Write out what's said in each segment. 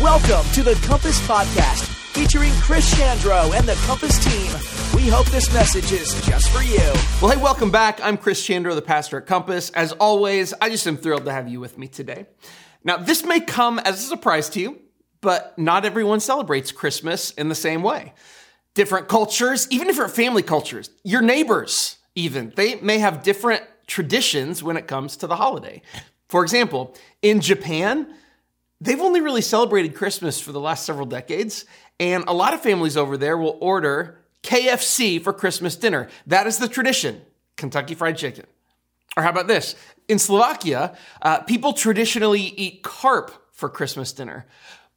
Welcome to the Compass Podcast, featuring Chris Chandro and the Compass team. We hope this message is just for you. Well, hey, welcome back. I'm Chris Chandro, the pastor at Compass. As always, I just am thrilled to have you with me today. Now, this may come as a surprise to you, but not everyone celebrates Christmas in the same way. Different cultures, even different family cultures, your neighbors, even, they may have different traditions when it comes to the holiday. For example, in Japan, they've only really celebrated Christmas for the last several decades, and a lot of families over there will order KFC for Christmas dinner. That is the tradition Kentucky Fried Chicken. Or how about this? In Slovakia, uh, people traditionally eat carp for Christmas dinner.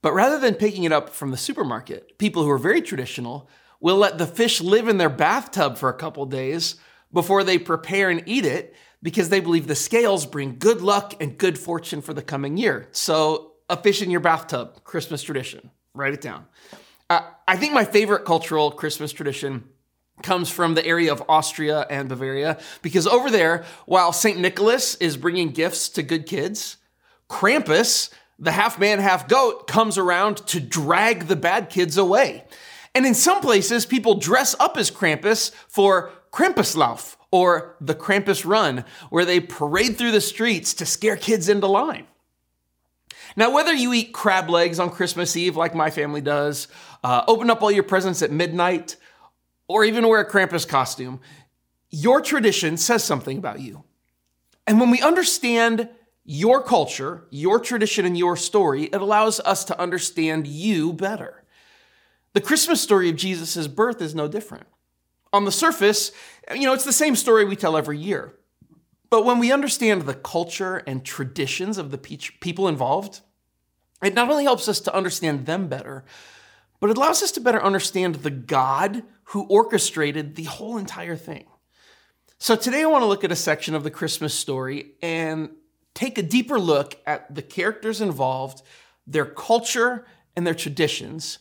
But rather than picking it up from the supermarket, people who are very traditional will let the fish live in their bathtub for a couple days before they prepare and eat it because they believe the scales bring good luck and good fortune for the coming year. So, a fish in your bathtub, Christmas tradition. Write it down. Uh, I think my favorite cultural Christmas tradition comes from the area of Austria and Bavaria because over there, while St. Nicholas is bringing gifts to good kids, Krampus, the half man, half goat, comes around to drag the bad kids away. And in some places, people dress up as Krampus for Krampuslauf or the Krampus Run, where they parade through the streets to scare kids into line. Now, whether you eat crab legs on Christmas Eve like my family does, uh, open up all your presents at midnight, or even wear a Krampus costume, your tradition says something about you. And when we understand your culture, your tradition, and your story, it allows us to understand you better. The Christmas story of Jesus' birth is no different. On the surface, you know, it's the same story we tell every year. But when we understand the culture and traditions of the people involved, it not only helps us to understand them better, but it allows us to better understand the God who orchestrated the whole entire thing. So today I want to look at a section of the Christmas story and take a deeper look at the characters involved, their culture, and their traditions,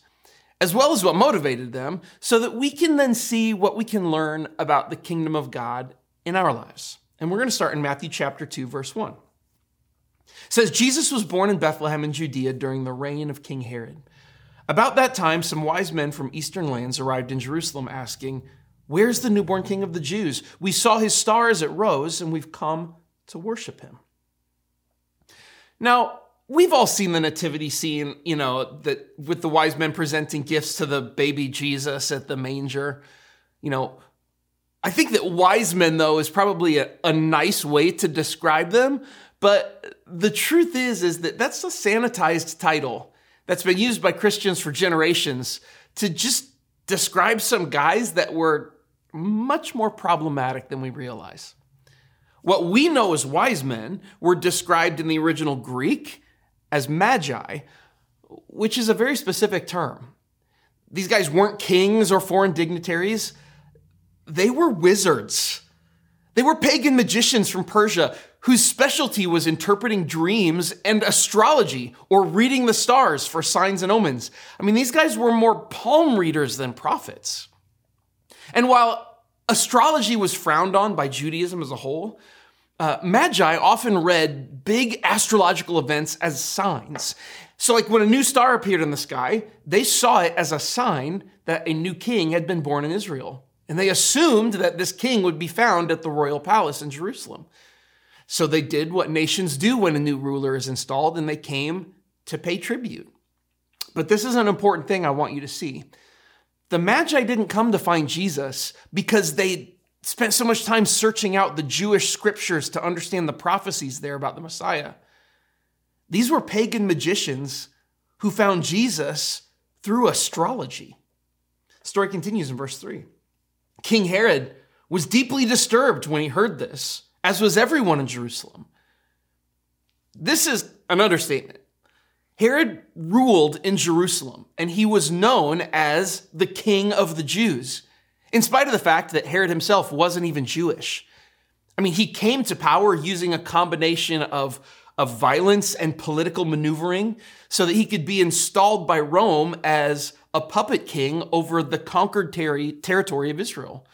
as well as what motivated them, so that we can then see what we can learn about the kingdom of God in our lives. And we're going to start in Matthew chapter 2, verse 1. It says, Jesus was born in Bethlehem in Judea during the reign of King Herod. About that time, some wise men from eastern lands arrived in Jerusalem asking, Where's the newborn king of the Jews? We saw his star as it rose, and we've come to worship him. Now, we've all seen the nativity scene, you know, that with the wise men presenting gifts to the baby Jesus at the manger. You know, I think that wise men, though, is probably a, a nice way to describe them. But the truth is, is that that's a sanitized title that's been used by Christians for generations to just describe some guys that were much more problematic than we realize. What we know as wise men were described in the original Greek as magi, which is a very specific term. These guys weren't kings or foreign dignitaries, they were wizards. They were pagan magicians from Persia whose specialty was interpreting dreams and astrology or reading the stars for signs and omens. I mean, these guys were more palm readers than prophets. And while astrology was frowned on by Judaism as a whole, uh, Magi often read big astrological events as signs. So, like when a new star appeared in the sky, they saw it as a sign that a new king had been born in Israel. And they assumed that this king would be found at the royal palace in Jerusalem. So they did what nations do when a new ruler is installed, and they came to pay tribute. But this is an important thing I want you to see. The Magi didn't come to find Jesus because they spent so much time searching out the Jewish scriptures to understand the prophecies there about the Messiah. These were pagan magicians who found Jesus through astrology. The story continues in verse 3. King Herod was deeply disturbed when he heard this as was everyone in Jerusalem. This is an understatement. Herod ruled in Jerusalem, and he was known as the king of the Jews, in spite of the fact that Herod himself wasn't even Jewish. I mean, he came to power using a combination of, of violence and political maneuvering so that he could be installed by Rome as a puppet king over the conquered ter- territory of Israel.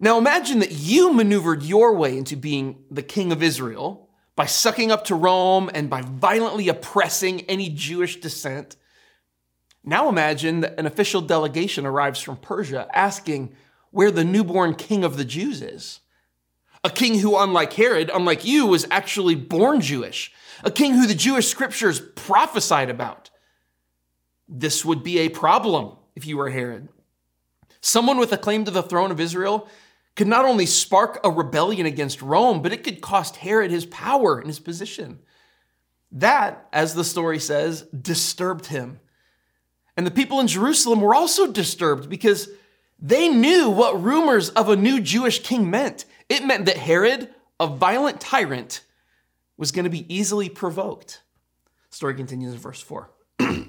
Now imagine that you maneuvered your way into being the king of Israel by sucking up to Rome and by violently oppressing any Jewish dissent. Now imagine that an official delegation arrives from Persia asking where the newborn king of the Jews is. A king who, unlike Herod, unlike you, was actually born Jewish. A king who the Jewish scriptures prophesied about. This would be a problem if you were Herod. Someone with a claim to the throne of Israel could not only spark a rebellion against Rome, but it could cost Herod his power and his position. That, as the story says, disturbed him. And the people in Jerusalem were also disturbed because they knew what rumors of a new Jewish king meant. It meant that Herod, a violent tyrant, was going to be easily provoked. Story continues in verse 4.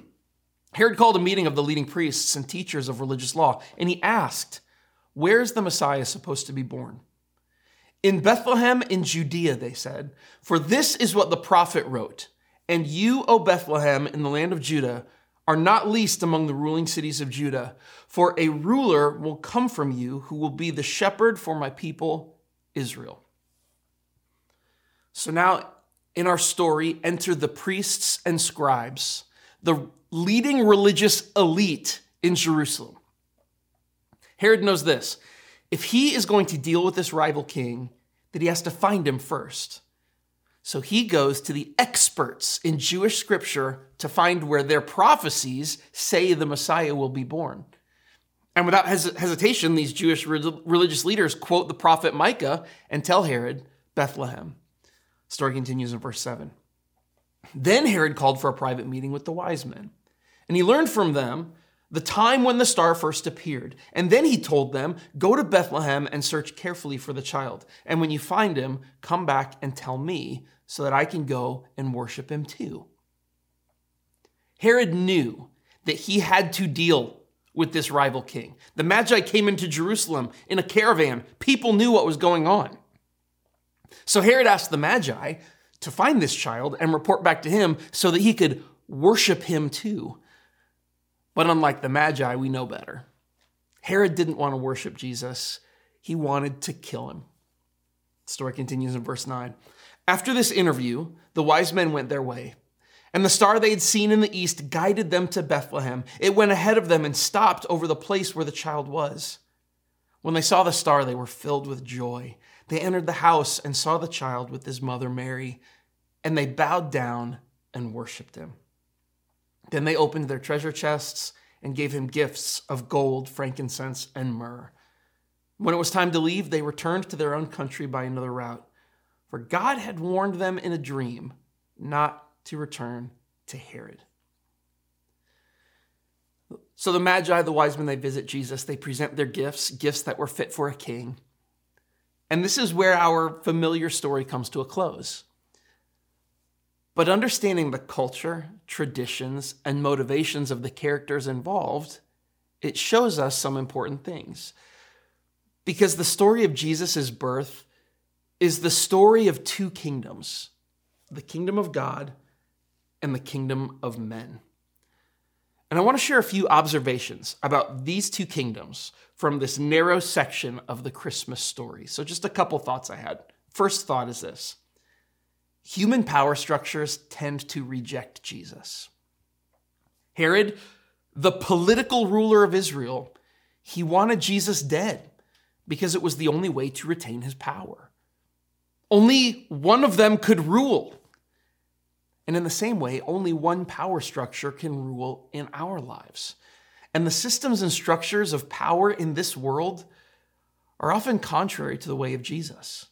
Herod called a meeting of the leading priests and teachers of religious law, and he asked, Where's the Messiah supposed to be born? In Bethlehem in Judea, they said, for this is what the prophet wrote. And you, O Bethlehem, in the land of Judah, are not least among the ruling cities of Judah, for a ruler will come from you who will be the shepherd for my people, Israel. So now, in our story, enter the priests and scribes, the leading religious elite in Jerusalem. Herod knows this. If he is going to deal with this rival king, that he has to find him first. So he goes to the experts in Jewish scripture to find where their prophecies say the Messiah will be born. And without hes- hesitation, these Jewish re- religious leaders quote the prophet Micah and tell Herod, Bethlehem. Story continues in verse 7. Then Herod called for a private meeting with the wise men, and he learned from them the time when the star first appeared. And then he told them, Go to Bethlehem and search carefully for the child. And when you find him, come back and tell me so that I can go and worship him too. Herod knew that he had to deal with this rival king. The Magi came into Jerusalem in a caravan. People knew what was going on. So Herod asked the Magi to find this child and report back to him so that he could worship him too. But unlike the Magi, we know better. Herod didn't want to worship Jesus, he wanted to kill him. The story continues in verse 9. After this interview, the wise men went their way. And the star they had seen in the east guided them to Bethlehem. It went ahead of them and stopped over the place where the child was. When they saw the star, they were filled with joy. They entered the house and saw the child with his mother Mary, and they bowed down and worshiped him. Then they opened their treasure chests and gave him gifts of gold, frankincense, and myrrh. When it was time to leave, they returned to their own country by another route, for God had warned them in a dream not to return to Herod. So the Magi, the wise men, they visit Jesus. They present their gifts, gifts that were fit for a king. And this is where our familiar story comes to a close. But understanding the culture, traditions, and motivations of the characters involved, it shows us some important things. Because the story of Jesus' birth is the story of two kingdoms the kingdom of God and the kingdom of men. And I want to share a few observations about these two kingdoms from this narrow section of the Christmas story. So, just a couple thoughts I had. First thought is this human power structures tend to reject Jesus. Herod, the political ruler of Israel, he wanted Jesus dead because it was the only way to retain his power. Only one of them could rule. And in the same way, only one power structure can rule in our lives. And the systems and structures of power in this world are often contrary to the way of Jesus.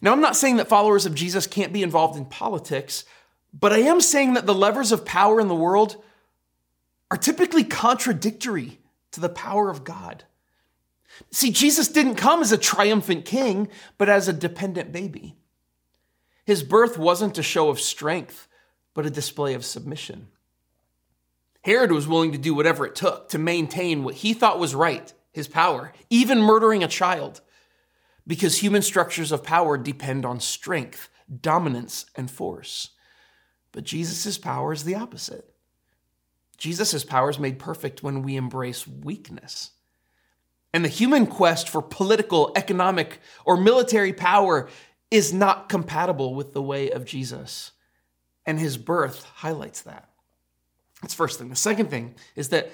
Now, I'm not saying that followers of Jesus can't be involved in politics, but I am saying that the levers of power in the world are typically contradictory to the power of God. See, Jesus didn't come as a triumphant king, but as a dependent baby. His birth wasn't a show of strength, but a display of submission. Herod was willing to do whatever it took to maintain what he thought was right, his power, even murdering a child because human structures of power depend on strength, dominance, and force. But Jesus' power is the opposite. Jesus' power is made perfect when we embrace weakness. And the human quest for political, economic, or military power is not compatible with the way of Jesus. And his birth highlights that. That's first thing. The second thing is that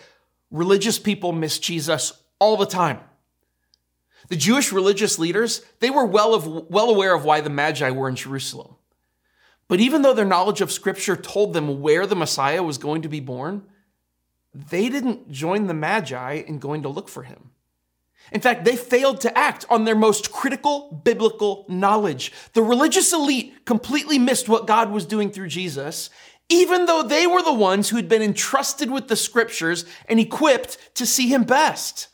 religious people miss Jesus all the time. The Jewish religious leaders, they were well, of, well aware of why the Magi were in Jerusalem. But even though their knowledge of Scripture told them where the Messiah was going to be born, they didn't join the Magi in going to look for him. In fact, they failed to act on their most critical biblical knowledge. The religious elite completely missed what God was doing through Jesus, even though they were the ones who had been entrusted with the scriptures and equipped to see him best.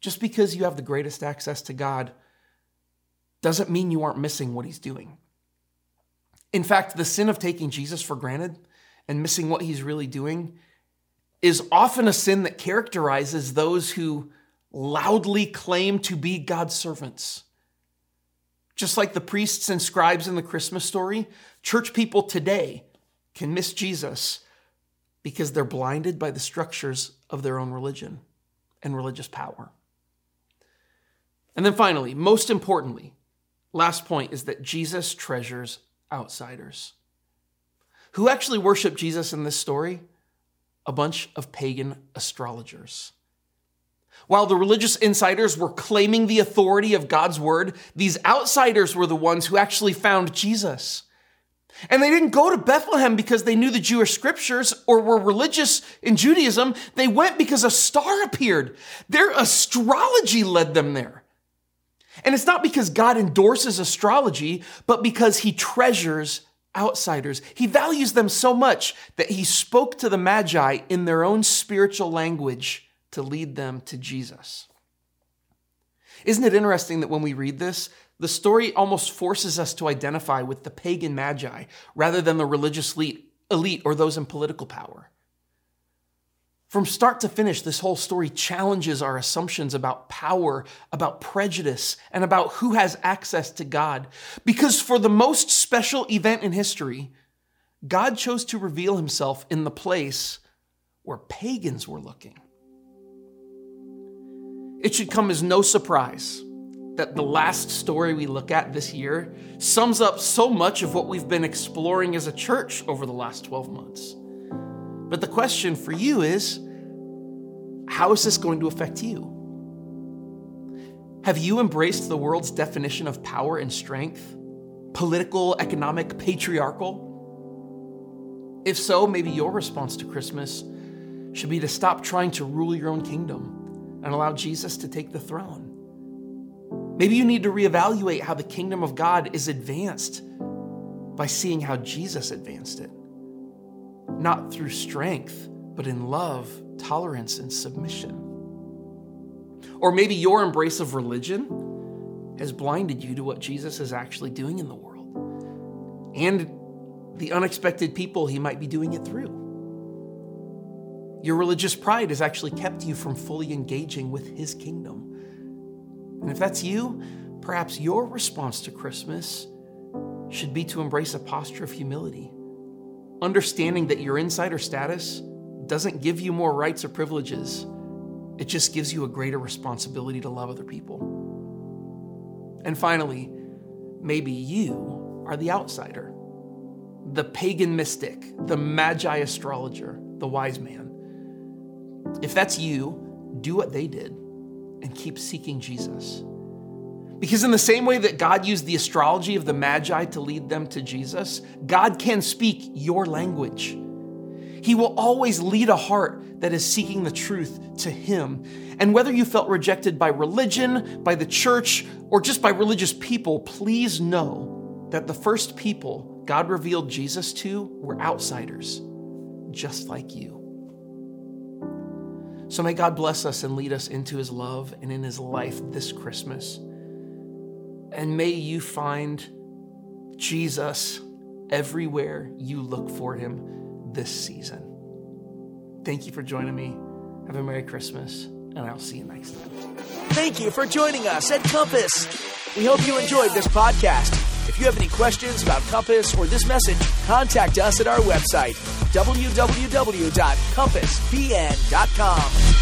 Just because you have the greatest access to God doesn't mean you aren't missing what he's doing. In fact, the sin of taking Jesus for granted and missing what he's really doing is often a sin that characterizes those who loudly claim to be God's servants. Just like the priests and scribes in the Christmas story, church people today can miss Jesus because they're blinded by the structures of their own religion and religious power. And then finally, most importantly, last point is that Jesus treasures outsiders. Who actually worship Jesus in this story? A bunch of pagan astrologers. While the religious insiders were claiming the authority of God's word, these outsiders were the ones who actually found Jesus. And they didn't go to Bethlehem because they knew the Jewish scriptures or were religious in Judaism. They went because a star appeared. Their astrology led them there. And it's not because God endorses astrology, but because he treasures outsiders. He values them so much that he spoke to the Magi in their own spiritual language to lead them to Jesus. Isn't it interesting that when we read this, the story almost forces us to identify with the pagan Magi rather than the religious elite or those in political power? From start to finish, this whole story challenges our assumptions about power, about prejudice, and about who has access to God. Because for the most special event in history, God chose to reveal himself in the place where pagans were looking. It should come as no surprise that the last story we look at this year sums up so much of what we've been exploring as a church over the last 12 months. But the question for you is how is this going to affect you? Have you embraced the world's definition of power and strength? Political, economic, patriarchal? If so, maybe your response to Christmas should be to stop trying to rule your own kingdom and allow Jesus to take the throne. Maybe you need to reevaluate how the kingdom of God is advanced by seeing how Jesus advanced it not through strength, but in love, tolerance, and submission. Or maybe your embrace of religion has blinded you to what Jesus is actually doing in the world and the unexpected people he might be doing it through. Your religious pride has actually kept you from fully engaging with his kingdom. And if that's you, perhaps your response to Christmas should be to embrace a posture of humility understanding that your insider status doesn't give you more rights or privileges, it just gives you a greater responsibility to love other people. And finally, maybe you are the outsider, the pagan mystic, the magi astrologer, the wise man. If that's you, do what they did and keep seeking Jesus. Because, in the same way that God used the astrology of the Magi to lead them to Jesus, God can speak your language. He will always lead a heart that is seeking the truth to Him. And whether you felt rejected by religion, by the church, or just by religious people, please know that the first people God revealed Jesus to were outsiders, just like you. So may God bless us and lead us into His love and in His life this Christmas. And may you find Jesus everywhere you look for him this season. Thank you for joining me. Have a Merry Christmas, and I'll see you next time. Thank you for joining us at Compass. We hope you enjoyed this podcast. If you have any questions about Compass or this message, contact us at our website, www.compassbn.com.